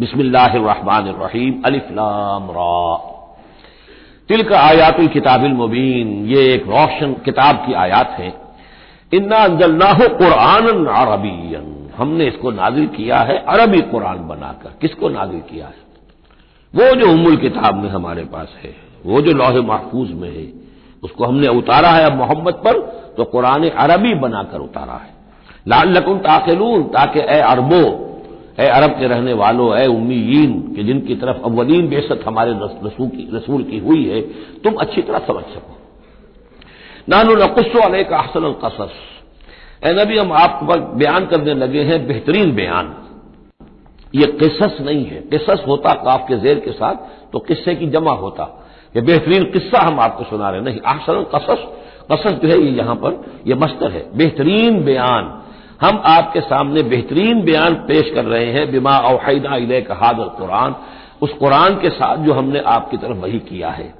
बिस्मिल्लाहिर्रहमानिर्रहीम। अलिफ्लाम रा। तिल का आयातुल किताबिल मुबीन, ये एक रोशन किताब की आयात है। इन्ना अंजलनाहो कुरान अरबियन। हमने इसको नाजिल किया है अरबी कुरान बनाकर। किसको नाजिल किया है? वो जो उमुल किताब में हमारे पास है, वो जो लौह महफूज में है, उसको हमने उतारा है अब मोहम्मद पर तो कुरान अरबी बनाकर उतारा है। लाल लकुन ताकिलून, ताकि ए अरबो ए अरब के रहने वालों ए उम्मीन कि जिनकी तरफ़ अव्वलीन बेसत हमारे रसूल की, रसूल की हुई है तुम अच्छी तरह समझ सको। नानु नकुस्सो का अहसन कसस। ए नबी हम आप बयान करने लगे हैं बेहतरीन बयान। ये किसस नहीं है। किसस होता काफ के जेर के साथ तो किस्से की जमा होता। ये बेहतरीन किस्सा हम आपको सुना रहे नहीं अहसन कसस कसस जो है ये यहाँ पर यह मस्तर है। बेहतरीन बयान। हम आपके सामने बेहतरीन बयान पेश कर रहे हैं, बिमा अवहैदा हादर कुरान। उस कुरान के साथ जो हमने आपकी तरफ़ वही किया है।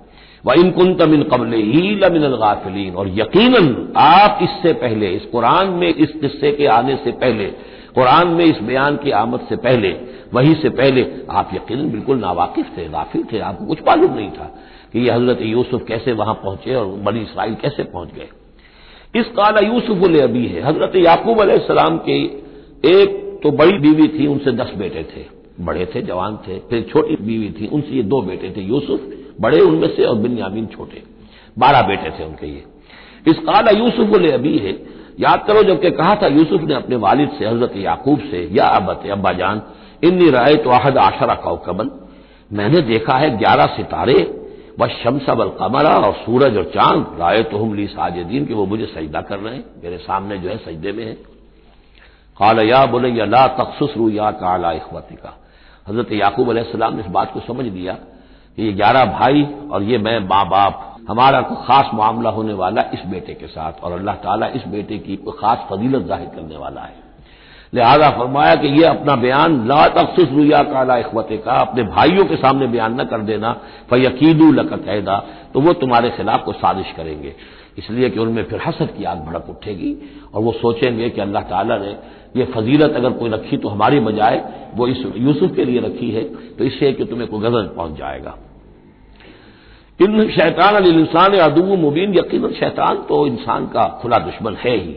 व इन कुन तमिन कबल ही लमिन गाफिलीन। और यकीनन, आप इससे पहले, इस कुरान में, इस किस्से के आने से पहले, कुरान में इस बयान की आमद से पहले, वही से पहले आप यकीन बिल्कुल नावाकिफ थे, गाफिल थे। आपको कुछ मालूम नहीं था कि ये हज़रत यूसुफ कैसे वहाँ पहुँचे और बनी इसराइल कैसे पहुँच गए। इस काला यूसुफ अभी है। हज़रत याकूब सलाम की एक तो बड़ी बीवी थी, उनसे दस बेटे थे। बड़े थे, जवान थे, फिर छोटी बीवी थी, उनसे ये दो बेटे थे, यूसुफ बड़े उनमें से और बिन्यामीन छोटे। बारह बेटे थे उनके ये। इस काला यूसुफ अभी है, याद करो जबकि कहा था यूसुफ ने अपने वालिद से, हज़रत याकूब से, या अबत अब्बा जान इन्नी राय तो आहद आशरा कौकबन मैंने देखा है ग्यारह सितारे व शमसा बल कमरा और सूरज और चाँद राय तो हम ली साजदीन कि वो मुझे सजदा कर रहे हैं, मेरे सामने जो है सजदे में है। काला या बोले या ला तखसुस रू या काला इखवती का। हज़रत याकूब अलैहिस्सलाम ने इस बात को समझ लिया कि ये ग्यारह भाई और ये मैं माँ बाप हमारा कोई खास मामला होने वाला इस बेटे के साथ और अल्लाह ताला इस बेटे की कोई खास फजीलत ज़ाहिर करने वाला है। लिहाजा फरमाया कि यह अपना बयान ला तखसिस रुया काला इखवत का, अपने भाइयों के सामने बयान न कर देना, फयकीदू लकैदा तो वो तुम्हारे खिलाफ को साजिश करेंगे। इसलिए कि उनमें फिर हसद की आग भड़क उठेगी, और वो सोचेंगे कि अल्लाह ताला ने यह फजीलत अगर कोई रखी तो हमारी बजाय वो इस यूसुफ के लिए रखी है तो इससे कि तुम्हें कोई गज़ल पहुँच जाएगा। इन शैतान अली इंसान अदू मुबीन यकीन शैतान तो इंसान का खुला दुश्मन है ही।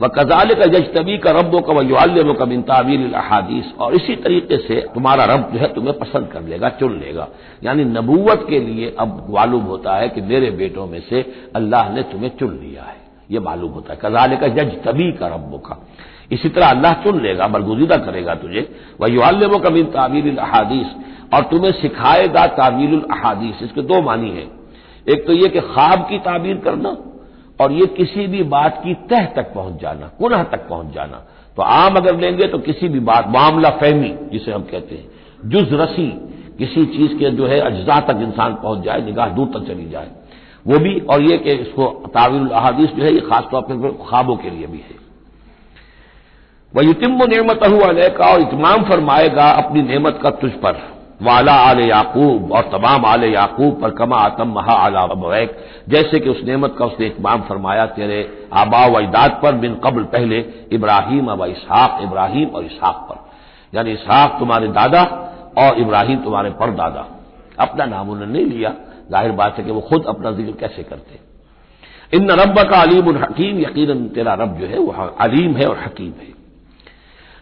व कजाल का जजतबी का रब का वयुल्म का बिन तावीर अहादीस। और इसी तरीके से तुम्हारा रब जो है तुम्हें पसंद कर लेगा, चुन लेगा। यानी नबूवत के लिए अब मालूम होता है कि मेरे बेटों में से अल्लाह ने तुम्हें चुन लिया है। ये मालूम होता है। कजाल का जज तभी का रब का इसी तरह अल्लाह चुन लेगा बरगुजीदा करेगा तुझे। वयुल्म का बिन तावीर अहादीस। और तुम्हें सिखाएगा तावील अहादीस। इसके दो मानी है। एक तो यह कि ख्वाब की ताबीर करना और ये किसी भी बात की तह तक पहुँच जाना कुनह तक पहुँच जाना। तो आम अगर लेंगे तो किसी भी बात, मामला फहमी, जिसे हम कहते हैं। जुज रसी, किसी चीज़ के जो है अज्जा तक इंसान पहुँच जाए, निगाह दूर तक चली जाए। वो भी, और ये कि इसको तावील अहादीस जो है, ये खासतौर पर ख्वाबों के लिए भी है। वह युतिम नेमत का और इतमाम फरमाएगा अपनी नेमत का तुझ पर। वाला आल याकूब और तमाम आल याकूब पर कमा आतम महा आला जैसे कि उस नेमत का उसने इकमाम फरमाया, तेरे आबा व इदाद पर बिन कबल पहले इब्राहिम अब इसहाक, इब्राहिम और इसहाक पर। यानी इसहाक तुम्हारे दादा और इब्राहिम तुम्हारे परदादा। अपना नाम उन्होंने नहीं लिया। ज़ाहिर बात है कि वो खुद अपना ज़िक्र कैसे करते। इन रब का अलीम और हकीम यकीन तेरा रब जो है वह अलीम है और हकीम है।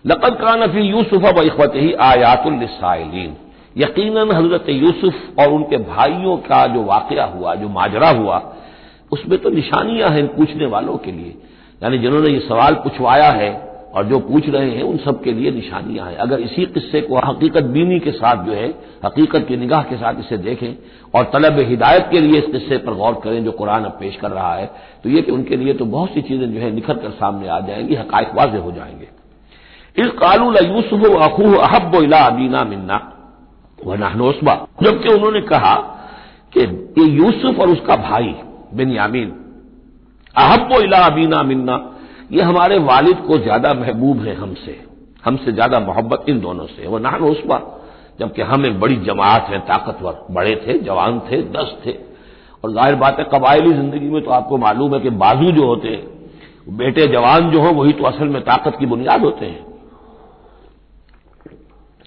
लकद का नफी यूसुफ व इखवत ही आयातुल्लिसाइलीन यकीनन हज़रत यूसुफ और उनके भाइयों का जो वाकया हुआ, जो माजरा हुआ, उसमें तो निशानियाँ हैं पूछने वालों के लिए। यानी जिन्होंने ये सवाल पूछवाया है और जो पूछ रहे हैं, उन सब के लिए निशानियाँ हैं। अगर इसी किस्से को हकीकत बीनी के साथ जो है, हकीकत की निगाह के साथ इसे देखें और तलब हिदायत के लिए इस किस्से पर गौर करें जो कुरान अब पेश कर रहा है तो ये कि उनके लिए तो बहुत सी चीज़ें जो है निखर कर सामने आ जाएँगी हकायक वाजे हो जाएँगे। इस कालू यूसुफ अखू इला अबीना मिन्ना। वह नाहनोसबा जबकि उन्होंने कहा कि ये यूसुफ और उसका भाई बिन यामीन अहब इला अबीना मिन्ना, ये हमारे वालिद को ज़्यादा महबूब है हमसे हमसे ज़्यादा मोहब्बत इन दोनों से। वह नान उसबा जबकि हम एक बड़ी जमात है, ताकतवर, बड़े थे, जवान थे, दस थे। और ज़ाहिर बात है, कबायली ज़िंदगी में तो आपको मालूम है कि बाजू जो होते हैं, बेटे जवान जो हो, वही तो असल में ताकत की बुनियाद होते हैं।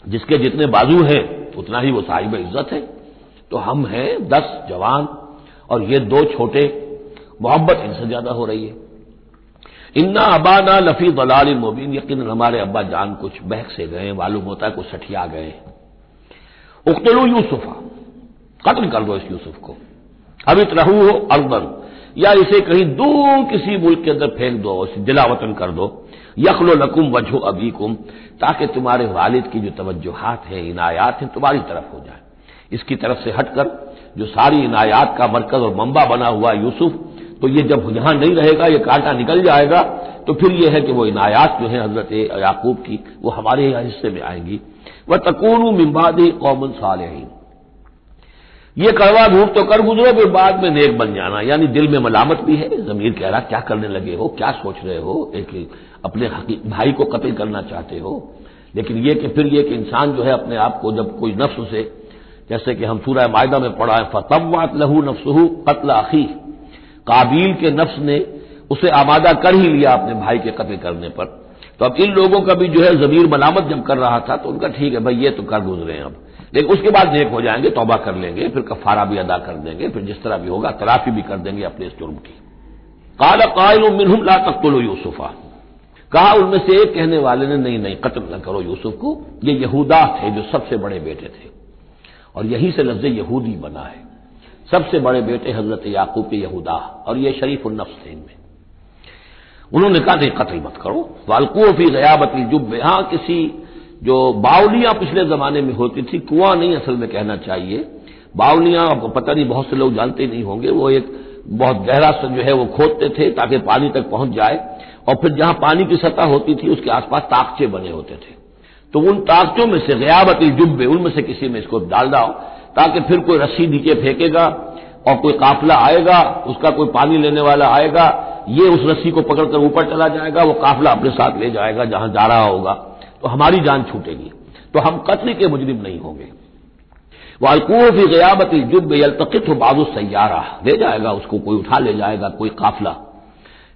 जिसके जितने बाजू हैं उतना ही वो साहिब इज़्ज़त है। तो हम हैं दस जवान और ये दो छोटे। मोहब्बत इनसे ज़्यादा हो रही है। इन्ना अबाना लफी दलाल मुबीन। यकीन हमारे अब्बा जान कुछ बहक से गए, मालूम होता है कुछ सठिया गए। उख्तलू यूसुफा, कत्ल कर दो इस यूसुफ को। अब इतरहू हो अरबन या इसे कहीं दूर किसी मुल्क के अंदर फेंक दो, इसे दिलावतन कर दो। यखलो लकुम वजहो अबीकुम, ताकि तुम्हारे वालिद की जो तवज्जोहात हैं, इनायात हैं, तुम्हारी तरफ़ हो जाए। इसकी तरफ़ से हटकर, जो सारी इनायात का मरकज और मंबा बना हुआ यूसुफ तो ये जब यहाँ नहीं रहेगा, ये कांटा निकल जाएगा तो फिर यह है कि वो इनायात जो है हज़रत याकूब की, वो हमारे हिस्से में आएँगी। वह तकून मिम्बादी कौमन सालहीन। ये कड़वा धूप तो कर गुजरो, फिर बाद में नेक बन जाना। यानी दिल में मलामत भी है जमीर कह रहा, क्या करने लगे हो? क्या सोच रहे हो? एक अपने भाई को कत्ल करना चाहते हो। लेकिन यह कि फिर यह कि इंसान जो है अपने आप को जब कोई नफ्स से, जैसे कि हम सूरह मायदा में पढ़ा है फतवात लहू नफ्सहू कत्ल आखी काबिल के नफ्स ने उसे आमादा कर ही लिया अपने भाई के कत्ल करने पर। तो अब इन लोगों का भी जो है जमीर मलामत जब कर रहा था तो उनका, ठीक है भाई, ये तो कर गुजरे अब। लेकिन उसके बाद नेक हो जाएँगे, तौबा कर लेंगे, फिर कफारा भी अदा कर देंगे, फिर जिस तरह भी होगा, तलाफी भी कर देंगे अपने इस जुर्म की। काला कायल मिनहुम ला तख्तुलो यूसुफा। कहा उनमें से एक कहने वाले ने, नहीं नहीं, कत्ल न करो यूसुफ को, ये यहूदा थे जो सबसे बड़े बेटे थे। और यहीं से लफ्ज यहूदी बना है। सबसे बड़े बेटे हज़रत याकूब के यहूदा, और ये शरीफ उन्नफ्स थे इनमें। उन्होंने कहा, नहीं, कत्ल मत करो। वालकूफी गयाबत जुब यहाँ किसी जो बावलियाँ पिछले जमाने में होती थी, कुआँ नहीं असल में कहना चाहिए। बावलियाँ पता नहीं, बहुत से लोग जानते नहीं होंगे, वो एक बहुत गहरा जो है वो खोदते थे ताकि पानी तक पहुँच जाए, और फिर जहाँ पानी की सतह होती थी, उसके आसपास ताकचे बने होते थे। तो उन ताकचों में से गयाबती जुब्बे, उनमें से किसी में इसको डाल दाओ ताकि फिर कोई रस्सी नीचे फेंकेगा, और कोई काफिला आएगा, उसका कोई पानी लेने वाला आएगा, ये उस रस्सी को पकड़कर ऊपर चला जाएगा, वो काफिला अपने साथ ले जाएगा जहाँ जा रहा होगा। तो हमारी जान छूटेगी। तो हम कत्ल के मुजरिम नहीं होंगे। वालकूफ गयाबत जुब हो बाबू सैारा ले जाएगा उसको, कोई उठा ले जाएगा, कोई काफिला।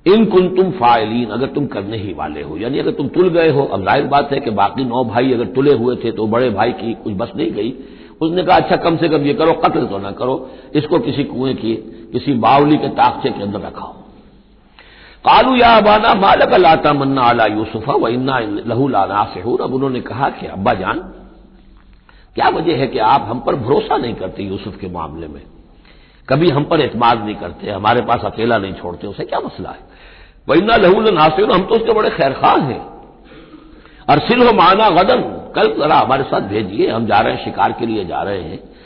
इन कुन तुम फायलीन, अगर तुम करने ही वाले हो, यानी अगर तुम तुल गए हो, अब ज़ाहिर बात है कि बाकी नौ भाई अगर तुले हुए थे तो बड़े भाई की कुछ बस नहीं गई। उसने कहा अच्छा कम से कम ये करो, कत्ल तो ना करो, इसको किसी कुएँ की, किसी बावली के ताकचे के अंदर रखाओ। कालू या अबाना मालक लाता मन्ना आला यूसुफा व इन्ना लहू लाना से अब उन्होंने कहा कि, अब्बा जान, क्या वजह है कि आप हम पर भरोसा नहीं करते यूसुफ के मामले में? कभी हम पर एतमाद नहीं करते, हमारे पास अकेला नहीं छोड़ते, उसे क्या मसला है? वह इन्ना लहू नासिर हम तो उसके बड़े खैर खैरखान हैं। अरसिल हो माना गदन, कल जरा हमारे साथ भेजिए, हम जा रहे हैं, शिकार के लिए जा रहे हैं।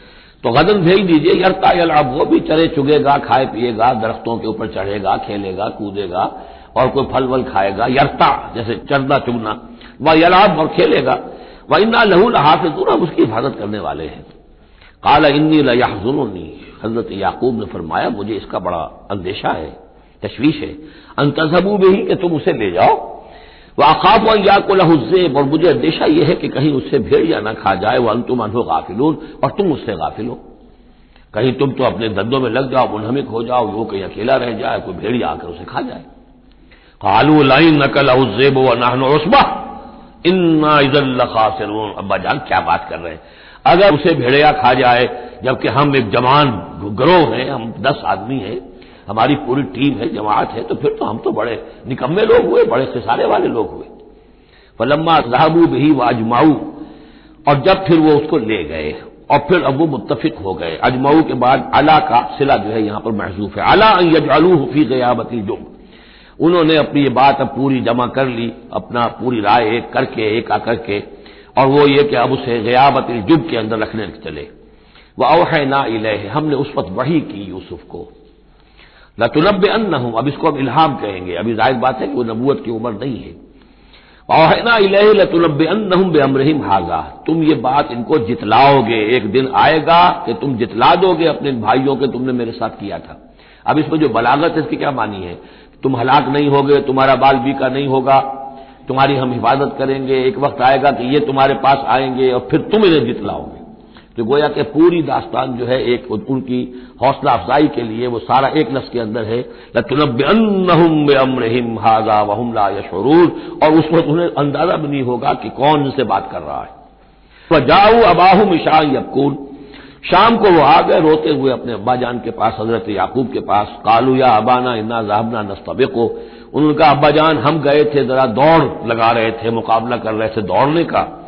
तो गदन भेज दीजिए, यरता यलाब वो भी चरे चुगेगा, खाए पिएगा, दरख्तों के ऊपर चढ़ेगा, खेलेगा, कूदेगा और कोई फल वल खाएगा। यरता, जैसे चढ़ना चुगना, वह यलाब और खेलेगा। वह इन्ना लहू हाफिजून हम उसकी हिफाजत करने वाले हैं। काला इन्नी लयाजुनी हज़रत याकूब ने फरमाया, मुझे इसका बड़ा अंदेशा है, तशवीश है। अंतजबू ही कि तुम उसे ले जाओ। वाखाफ या को लहुजेब और मुझे अंदेशा यह है कि कहीं उससे भेड़िया ना खा जाए, वह अंतुम अनहो गाफिलून, और तुम उससे गाफिल हो। कहीं तुम तो अपने धंधों में लग जाओ, मुनहमिक हो जाओ, वो कहीं अकेला रह जाए, कोई भेड़िया आकर उसे खा जाए। कालू लाइन नकल अजेब व नाहन उसबा, इन्ना इजल खासिरून अब्बा जान, क्या बात कर रहे हैं। अगर उसे भेड़िया खा जाए, जबकि हम एक जवान, ग्रोह हैं, हम दस आदमी हैं हमारी पूरी टीम है, जमात है तो फिर तो हम तो बड़े निकम्मे लोग हुए, बड़े खिसारे वाले लोग हुए। फलम्मा जहाबू बही वाजमाऊ और जब फिर वो उसको ले गए, और फिर अब वो मुतफिक हो गए। अजमऊ के बाद अला का सिला जो है यहाँ पर महसूफ है। अला यजालू हफी गयाबती जुम उन्होंने अपनी ये बात अब पूरी जमा कर ली, अपना पूरी राय एक करके, एक आकर के और वो ये कि अब उसे गयाबत जुब के अंदर रखने चले। वह अवह ना इलह, हमने उस वक्त वही की यूसुफ को। लतुलब अन्न हूँ अब इसको हम इल्हाम कहेंगे। अभी ज़ाहिर बात है कि वो नबूत की उम्र नहीं है। औहना लतुलब अन्न बेअमरहिम हाजा। तुम ये बात इनको जितलाओगे, एक दिन आएगा कि तुम जितला दोगे अपने भाइयों के तुमने मेरे साथ किया था। अब इसमें जो बलागत है, इसकी क्या मानी है? तुम हलाक नहीं होगे, तुम्हारा बाल बीका नहीं होगा। तुम्हारी हम हिफाजत करेंगे, एक वक्त आएगा कि ये तुम्हारे पास आएँगे और फिर तुम इन्हें जितलाओगे। तो गोया कि पूरी दास्तान जो है एक उनकी हौसला अफजाई के लिए वो सारा एक लफ्ज के अंदर है। लतुनबिम हाजा वहमला यशरूर और उस वक्त उन्हें अंदाज़ा भी नहीं होगा कि कौन उनसे बात कर रहा है। वह जाऊ अबाहू मिशा यबकून। शाम को वो आ गए, रोते हुए अपने अब्बा जान के पास, हज़रत याकूब के पास। कालू या अबाना इन्ना जाहबना नस्तबे को उनका अब्बा जान हम गए थे, जरा दौड़ लगा रहे थे, मुकाबला कर रहे थे दौड़ने का।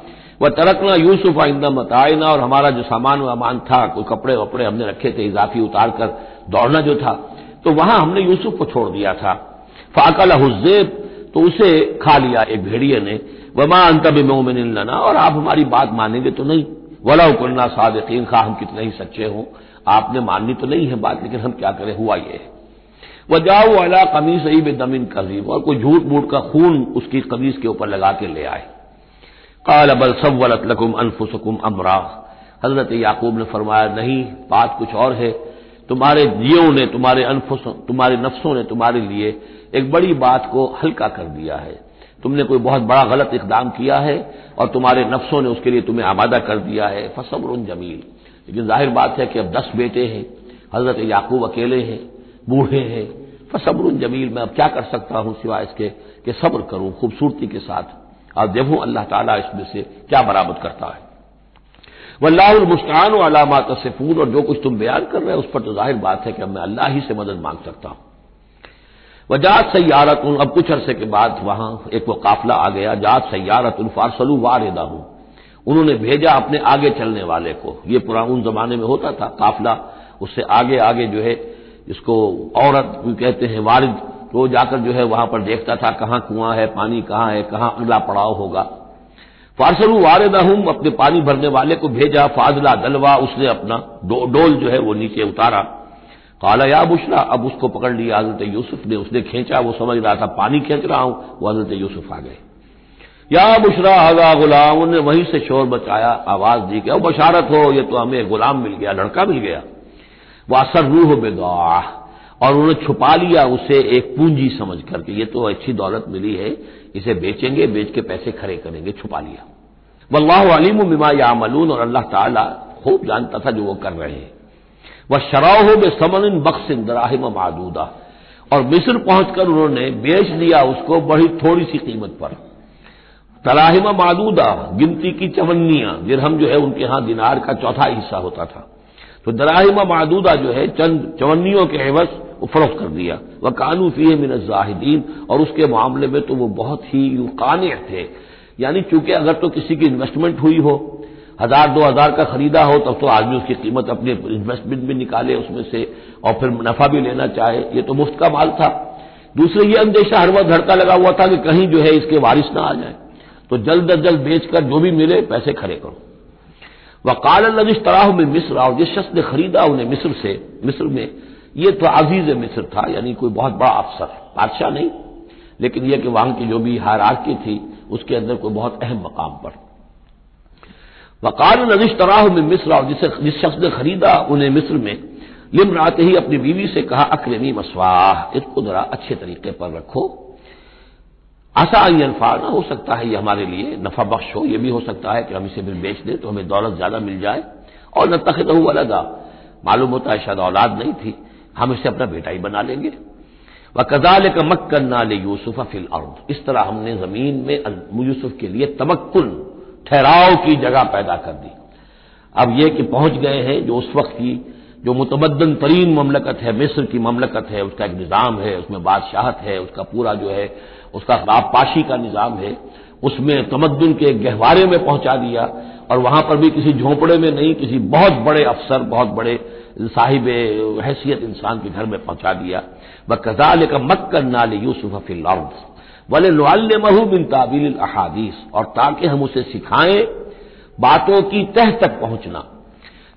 वह तरकना यूसुफ आइंदा मतायना और हमारा जो सामान वामान था, कोई कपड़े वपड़े हमने रखे थे, इजाफी उतार कर दौड़ना जो था तो वहाँ हमने यूसुफ को छोड़ दिया था। फाकल हुजेब तो उसे खा लिया एक भेड़िए ने। वमा अंतब मोमिन लना, और आप हमारी बात मानेंगे तो नहीं। वला कुन्ना सादीन खा हम कितने ही सच्चे हों। आपने माननी तो नहीं है बात, लेकिन हम क्या करें, हुआ ये। वह जाओ अला कमीज ही बेदमिन कजीब, और कोई झूठ मूठ का खून उसकी कमीज के ऊपर लगा के ले आए। काल अबल सवलत लकुम अनफुसकुम अमरा। हज़रत याकूब ने फरमाया, नहीं, बात कुछ और है। तुम्हारे जियों ने, तुम्हारे अनफुस, तुम्हारे नफ्सों ने तुम्हारे लिए एक बड़ी बात को हल्का कर दिया है। तुमने कोई बहुत बड़ा गलत इकदाम किया है और तुम्हारे नफ्सों ने उसके लिए तुम्हें आबादा कर दिया है। फसब्र जमील। लेकिन ज़ाहिर बात है कि अब दस बेटे हैं, हज़रत याकूब अकेले हैं, बूढ़े हैं। फसब्र जमील, मैं अब क्या कर सकता हूँ सिवाय इसके कि सब्र करूँ खूबसूरती के साथ? और देखूँ अल्लाह ताला इसमें से क्या बरामद करता है। वल्लामुस्तान अलामात सफून और जो कुछ तुम बयान कर रहे हो उस पर तो ज़ाहिर बात है कि अब मैं अल्लाह ही से मदद मांग सकता हूँ। वजात सैारत अब कुछ अरसे के बाद वहाँ एक वो काफिला आ गया, जात सैारत फारसलू वारदा हूँ उन्होंने भेजा अपने आगे चलने वाले को। ये पुरान जमाने में होता था काफिला, उससे आगे आगे जो है इसको औरत कहते हैं, वारिद तो जाकर जो है वहाँ पर देखता था कहाँ कुआँ है पानी कहाँ है कहाँ अगला पड़ाव होगा। फारसलू वारदा हूँ अपने पानी भरने वाले को भेजा फाजला दलवा उसने अपना डो, डोल जो है वो नीचे उतारा। काला या बुशरा अब उसको पकड़ लिया हज़रत यूसुफ ने उसने खींचा वो समझ रहा था पानी खींच रहा हूँ वो हज़रत यूसुफ आ गए। या बुशरा आगा गुलाम उन्होंने वहीं से शोर बचाया आवाज़ दी कि बशारत हो ये तो हमें गुलाम मिल गया लड़का मिल गया। वह असर रूह बेगाह और उन्होंने छुपा लिया उसे एक पूंजी समझ करके। ये तो अच्छी दौलत मिली है, इसे बेचेंगे, बेच के पैसे खड़े करेंगे, छुपा लिया। वल्लाह अलीम बिमा यामलून, और अल्लाह ताला खूब जानता था जो वो कर रहे हैं। वह शराहो इन बख्सिन, दराहिम मादूदा। और मिस्र पहुंचकर उन्होंने बेच दिया उसको बड़ी थोड़ी सी कीमत पर। तराहिम मादूदा, गिनती की चवन्नियाँ जिरहम जो है उनके यहाँ दिनार का चौथा हिस्सा होता था। तो दराहिमा मादूदा जो है, चंद चवन्नियों के एवज वो फरोख्त कर दिया। वह कानू फ़ी मिन जाहिदीन, और उसके मामले में तो वो बहुत ही कान थे। यानी चूँकि अगर तो किसी की इन्वेस्टमेंट हुई हो, हज़ार, दो हज़ार का खरीदा हो, तब तो आदमी उसकी कीमत अपने इन्वेस्टमेंट में निकाले, उसमें से, और फिर मुनाफा भी लेना चाहे। ये तो मुफ़्त का माल था। दूसरे ये अंदेशा हर वक्त धड़का लगा हुआ था कि कहीं जो है इसके वारिस ना आ जाए। तो जल्द अज जल्द बेचकर जो भी मिले, पैसे खड़े करो। वकाल नजिश तराह में मिस्र, और जिस शख्स ने खरीदा उन्हें मिस्र से, मिस्र में ये तो अज़ीज़ मिस्र था, यानी कोई बहुत बड़ा अफसर बादशाह नहीं। लेकिन यह कि वहाँ की जो भी हारारकी थी, उसके अंदर कोई बहुत अहम मकाम पर। वकाल नजिश तराह में मिस्र, और जिसे जिस शख्स ने खरीदा, उन्हें मिस्र में लिम राते ही अपनी बीवी से कहा, अक्रमी मसवाह, इसको जरा अच्छे तरीके पर रखो। आसा अनफा ना हो सकता है ये हमारे लिए नफा बख्श हो यह भी हो सकता है कि हम इसे फिर बेच दें तो हमें दौलत ज़्यादा मिल जाए। और न तखत अलगा मालूम होता है शायद औलाद नहीं थी। हम इसे अपना बेटा ही बना लेंगे। व कजाल का मक्कन नाले यूसुफ फिल अर्द। इस तरह हमने ज़मीन में यूसुफ के लिए तमक्कुन, ठहराव की जगह पैदा कर दी। अब यह कि पहुँच गए हैं, जो उस वक्त की, जो मुतमदन तरीन ममलकत है, मिस्र की ममलकत है, उसका एक निज़ाम है, उसमें बादशाहत है, उसका पूरा जो है, उसका आबपाशी का निज़ाम है, उसमें तमद्दन के गहवारे में पहुँचा दिया। और वहाँ पर भी किसी झोंपड़े में नहीं, किसी बहुत बड़े अफसर, बहुत बड़े साहिब हैसियत इंसान के घर में पहुँचा दिया। व कजाल का मक्कर नाले यूसुफ फिल वले महू बिन ताबिल अहादीस। और ताकि हम उसे सिखाएँ, बातों की तह तक पहुँचना।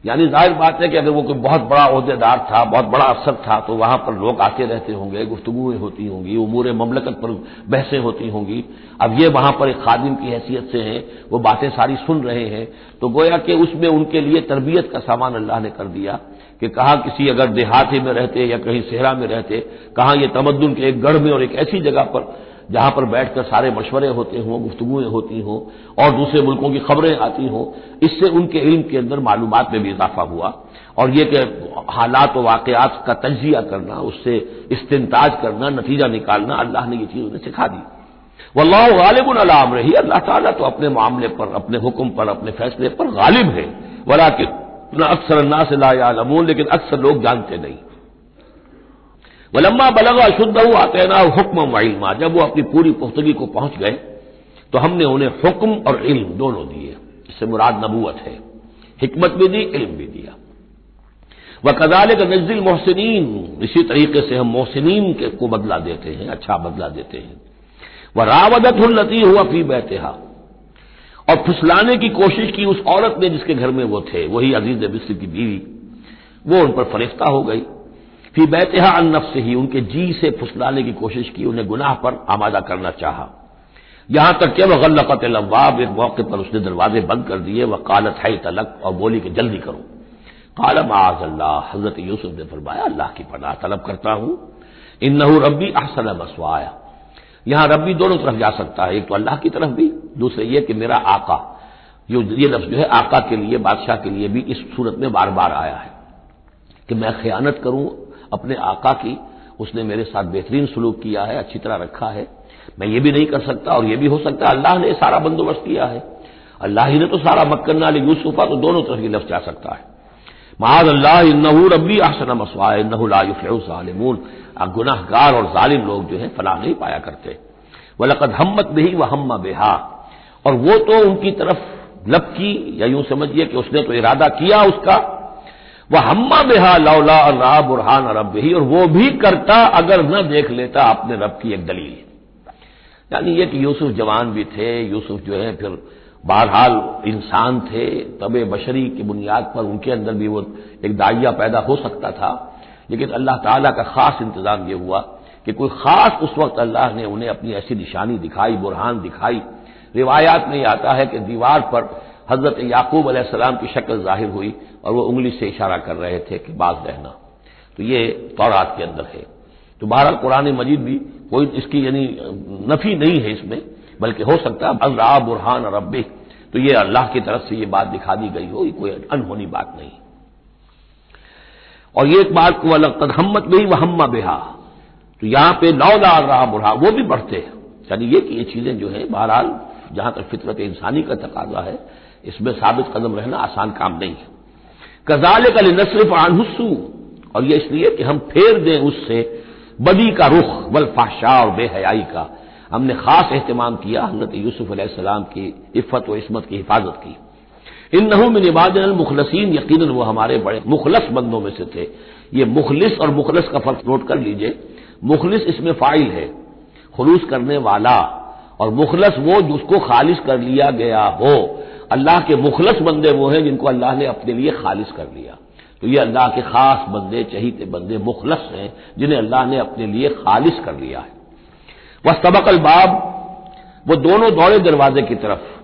यानी ज़ाहिर बात है कि अगर वो कोई बहुत बड़ा अहदेदार था, बहुत बड़ा अफसर था तो वहाँ पर लोग आते रहते होंगे, गुफ्तगुएँ होती होंगी, उमूर ममलकत पर बहसें होती होंगी। अब ये वहाँ पर एक खादिम की हैसियत से हैं, वो बातें सारी सुन रहे हैं। तो गोया कि उसमें उनके लिए तरबियत का सामान अल्लाह ने कर दिया। कि कहा किसी अगर देहाती में रहते या कहीं सेहरा में रहते, कहाँ ये तमद्दुन के एक गढ़ में और एक ऐसी जगह पर, जहाँ पर बैठकर सारे मशवरे होते हों गुफ्तुएँ होती हों और दूसरे मुल्कों की खबरें आती हों, इससे उनके इल्म के अंदर मालूम में भी इजाफा हुआ। और ये कि हालात व वाकयात का तजिया करना, उससे इस्तेंताज करना, नतीजा निकालना, अल्लाह ने ये चीज़ उन्हें सिखा दी। वल्लाह गालिब अलाम रही अल्लाह ताला तो अपने मामले पर, अपने हुक्म पर, अपने फैसले पर गालिब है। वला कि अक्सर अन्ना से लायालमून लेकिन अक्सर लोग जानते नहीं। वलम्मा बलगा शुद्ध आते ना हुक्म वilमा जब वो अपनी पूरी पुख्तगी को पहुँच गए तो हमने उन्हें हुक्म और इल्म दोनों दिए। इससे मुराद नबूत है। हिकमत भी दी, इल्म भी दिया। वह कदाल का नजदिल मोहसिन इसी तरीके से हम मोहसिन को बदला देते हैं अच्छा बदला देते हैं। वह रावदत लती हुआ फ़ी बैतेहा। और फुसलाने की कोशिश की उस औरत ने जिसके घर में वो थे, वही अज़ीज़ बिस्र की बीवी। वो उन पर फरिश्ता हो गई। फ़ी बैतहा अनफ से ही उनके जी से फुसलाने की कोशिश की, उन्हें गुनाह पर आमादा करना चाहा। यहाँ तक कि वह गल्लकत लवाब एक मौके पर उसने दरवाजे बंद कर दिए, वह कालत है तलक, और बोली कि जल्दी करो। काल माज अल्लाह, हज़रत यूसुफ ने फरमाया, अल्लाह की पनाह तलब करता हूँ। इन नहू रबी अहसन मसवाया। यहाँ रबी दोनों तरफ़ जा सकता है, एक तो अल्लाह की तरफ़ भी, दूसरे ये कि मेरा आका जो ये लफ्ज जो है, आका के लिए, बादशाह के लिए भी इस सूरत में बार बार आया है कि मैं खयानत करूँ अपने आका की। उसने मेरे साथ बेहतरीन सलूक किया है, अच्छी तरह रखा है। मैं ये भी नहीं कर सकता और ये भी हो सकता अल्लाह ने सारा बंदोबस्त किया है। अल्लाह ही ने तो सारा मक्कन्ना यूसुफा तो दोनों तरफ़ की लफ्ज जा सकता है। महाद अल्लाह रबी अहसन मसवा गुनाहगार और जालिम लोग जो है, फलाह नहीं पाया करते। वलकद हमत भी व हम बेहा। और वो तो उनकी तरफ़ लब की, या यूँ समझिए कि उसने तो इरादा किया उसका। वह हम्मा बेहा लौला रहा बुरहान रब ही और वो भी करता, अगर न देख लेता, अपने रब की एक दलील। यानी ये कि यूसुफ जवान भी थे, यूसुफ जो है फिर बहरहाल इंसान थे, तब बशरी की बुनियाद पर उनके अंदर भी वो एक दाइया पैदा हो सकता था। लेकिन अल्लाह ताला का खास इंतज़ाम यह हुआ कि कोई खास उस वक्त अल्लाह ने उन्हें अपनी ऐसी निशानी दिखाई, बुरहान दिखाई। रिवायात में आता है कि दीवार पर हज़रत याकूब अलैहिस्सलाम की शक्ल ज़ाहिर हुई और वो उंगली से इशारा कर रहे थे कि बाज रहना। तो ये तौरात के अंदर है। तो बहरहाल कुरान मजीद भी कोई इसकी यानी नफी नहीं है इसमें। बल्कि हो सकता है अल्लाह बुरहान रब तो ये अल्लाह की तरफ़ से ये बात दिखा दी गई हो, ये कोई अनहोनी बात नहीं। और ये एक बात को अलग तदहमत भी वहम्मा बेहा तो यहाँ पे लौला रहा बुरहा, वो भी बढ़ते हैं। यानी ये कि ये चीज़ें जो है, बहरहाल जहाँ तक फितरत इंसानी का तकाजा है, इसमें साबित कदम रहना आसान काम नहीं है। कजाल कल नसरफ आनहुसू और ये इसलिए कि हम फेर दें उससे बदी का रुख, वल फाशा और बेहयाई का हमने खास एहतमाम किया, हज़रत यूसुफ अलैहिस्सलाम की इफ़त व इसमत की हिफाजत की। इन नहू में निबाद मुखलसिन यकीन वो हमारे बड़े मुखलस बंदों में से थे। ये मुखलिस और मुखलस का फ़र्क नोट कर लीजिए। मुखलिस इसमें फ़ाइल है, खलूस करने वाला। और मुखलस वो जिसको खालिश कर लिया गया हो। अल्लाह के मुखलस बंदे वो हैं जिनको अल्लाह ने अपने लिए खालिश कर लिया। तो ये अल्लाह के खास बंदे, चहीते बंदे मुखलस हैं, जिन्हें अल्लाह ने अपने लिए खालिश कर लिया है। वह सबकल बाब, वो दोनों दौड़े दरवाजे की तरफ़।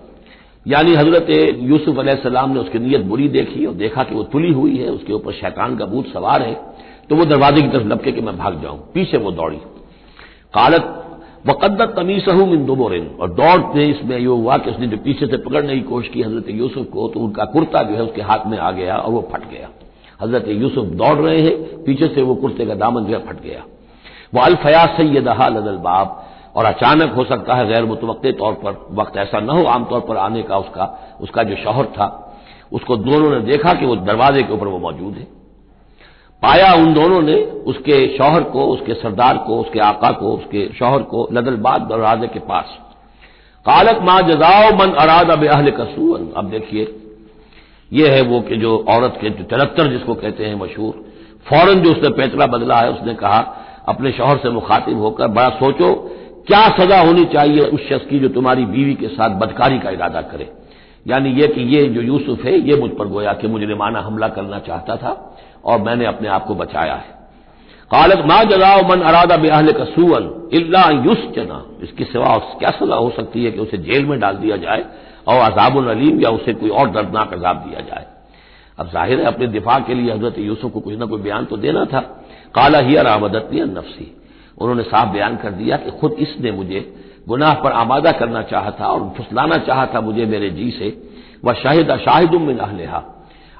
यानी हज़रत यूसुफ अलैहिस्सलाम ने उसकी नीयत बुरी देखी और देखा कि वो तुली हुई है, उसके ऊपर शैतान का बूथ सवार है तो वो दरवाजे की तरफ़ लपके कि मैं भाग जाऊँ। पीछे वो दौड़ी। कालत वक़द्दत तमीसहू मिन दुबोरिन। और दौड़ते इसमें यह हुआ कि उसने जो पीछे से पकड़ने की कोशिश की हज़रत यूसुफ को तो उनका कुर्ता जो है उसके हाथ में आ गया और वो फट गया। हज़रत यूसुफ दौड़ रहे हैं, पीछे से वो कुर्ते का दामन जो है फट गया। वो अलफया सैदहा लदल बाब। और अचानक हो सकता है गैर मुतव तौर पर वक्त ऐसा न हो, आमतौर पर आने का उसका उसका जो शौहर था, उसको दोनों ने देखा कि वो दरवाजे के ऊपर वो मौजूद है। पाया उन दोनों ने उसके शौहर को, उसके सरदार को, उसके आका को, उसके शौहर को लदलबाद दरवाजे के पास। कालत माँ जजाओ मन अराद अब अहल कसून अब देखिए, ये है वो कि जो औरत के जो तिरत्तर जिसको कहते हैं मशहूर। फ़ौरन जो उसने पैतरा बदला है, उसने कहा, अपने शोहर से मुखातिब होकर बड़ा सोचो क्या सजा होनी चाहिए उस शख्स की जो तुम्हारी बीवी के साथ बदकारी का इरादा करे? यानी यह कि ये जो यूसुफ है, ये मुझ पर गोया कि मुजरिमाना हमला करना चाहता था और मैंने अपने आप को बचाया है। कालत, मा जलाओ मन अरादा बेहल कसूअन इल्ला युस जना इसकी सिवा क्या सजा हो सकती है कि उसे जेल में डाल दिया जाए और अजाबुल अलीम या उसे कोई और दर्दनाक अजाब दिया जाए? अब ज़ाहिर है, अपने दिफा के लिए हज़रत यूसुफ को कुछ ना कोई बयान तो देना था। काला ही रामदतनी नफसी उन्होंने साफ़ बयान कर दिया कि खुद इसने मुझे गुनाह पर आमादा करना चाहा था और फुसलाना चाहा था मुझे मेरे जी से वह शाहिद शाहिद में नहलेहा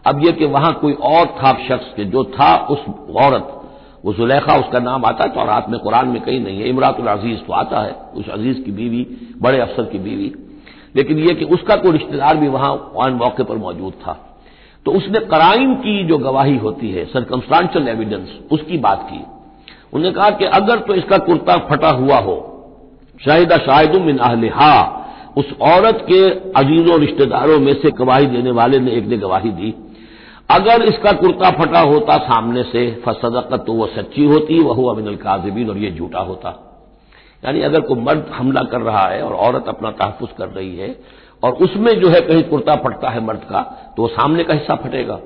अब यह कि वहाँ कोई और था शख्स के, जो था उस औरत, वो जुलेखा, उसका नाम आता है तो रात में कुरान में कहीं नहीं है, इमरातुल अज़ीज़ तो आता है, उस अज़ीज़ की बीवी, बड़े अफसर की बीवी। लेकिन यह कि उसका कोई रिश्तेदार भी वहाँ ऑन मौके पर मौजूद था। तो उसने कराइन की जो गवाही होती है सरकमस्टांशल एविडेंस उसकी बात की। उन्होंने कहा कि अगर तो इसका कुर्ता फटा हुआ हो, शाहिदा शाहिद मिन अहलिहा, उस औरत के अजीजों रिश्तेदारों में से गवाही देने वाले ने एक ने गवाही दी। अगर इसका कुर्ता फटा होता सामने से, फसदकत तो वह सच्ची होती वह अमिनल काजबीन और यह झूठा होता। यानी अगर कोई मर्द हमला कर रहा है और औरत अपना तहफुज कर रही है और उसमें जो है कहीं कुर्ता फटता है मर्द का तो वो सामने का हिस्सा फटेगा।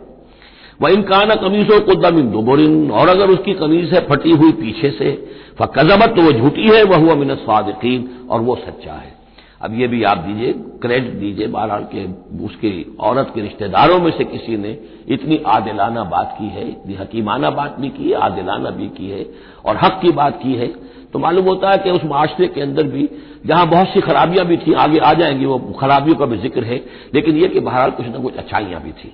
वह इनकाना कमीजों को दमिन दोबोरिन, और अगर उसकी कमीज है फटी हुई पीछे से फकजबत तो वो झूठी है, वह हुआ मिन स्वादिकीन और वो सच्चा है। अब ये भी आप दीजिए क्रेडिट दीजिए, बहरहाल के उसकी औरत के रिश्तेदारों में से किसी ने इतनी आदिलाना बात की है, इतनी हकीमाना बात भी की है, आदिलाना भी की है, और हक की बात की है। तो मालूम होता है कि उस माशरे के अंदर भी, जहाँ बहुत सी खराबियाँ भी थी, आगे आ जाएँगी, वो खराबियों का भी ज़िक्र है, लेकिन यह कि बहरहाल कुछ ना कुछ अच्छाइयाँ भी थी।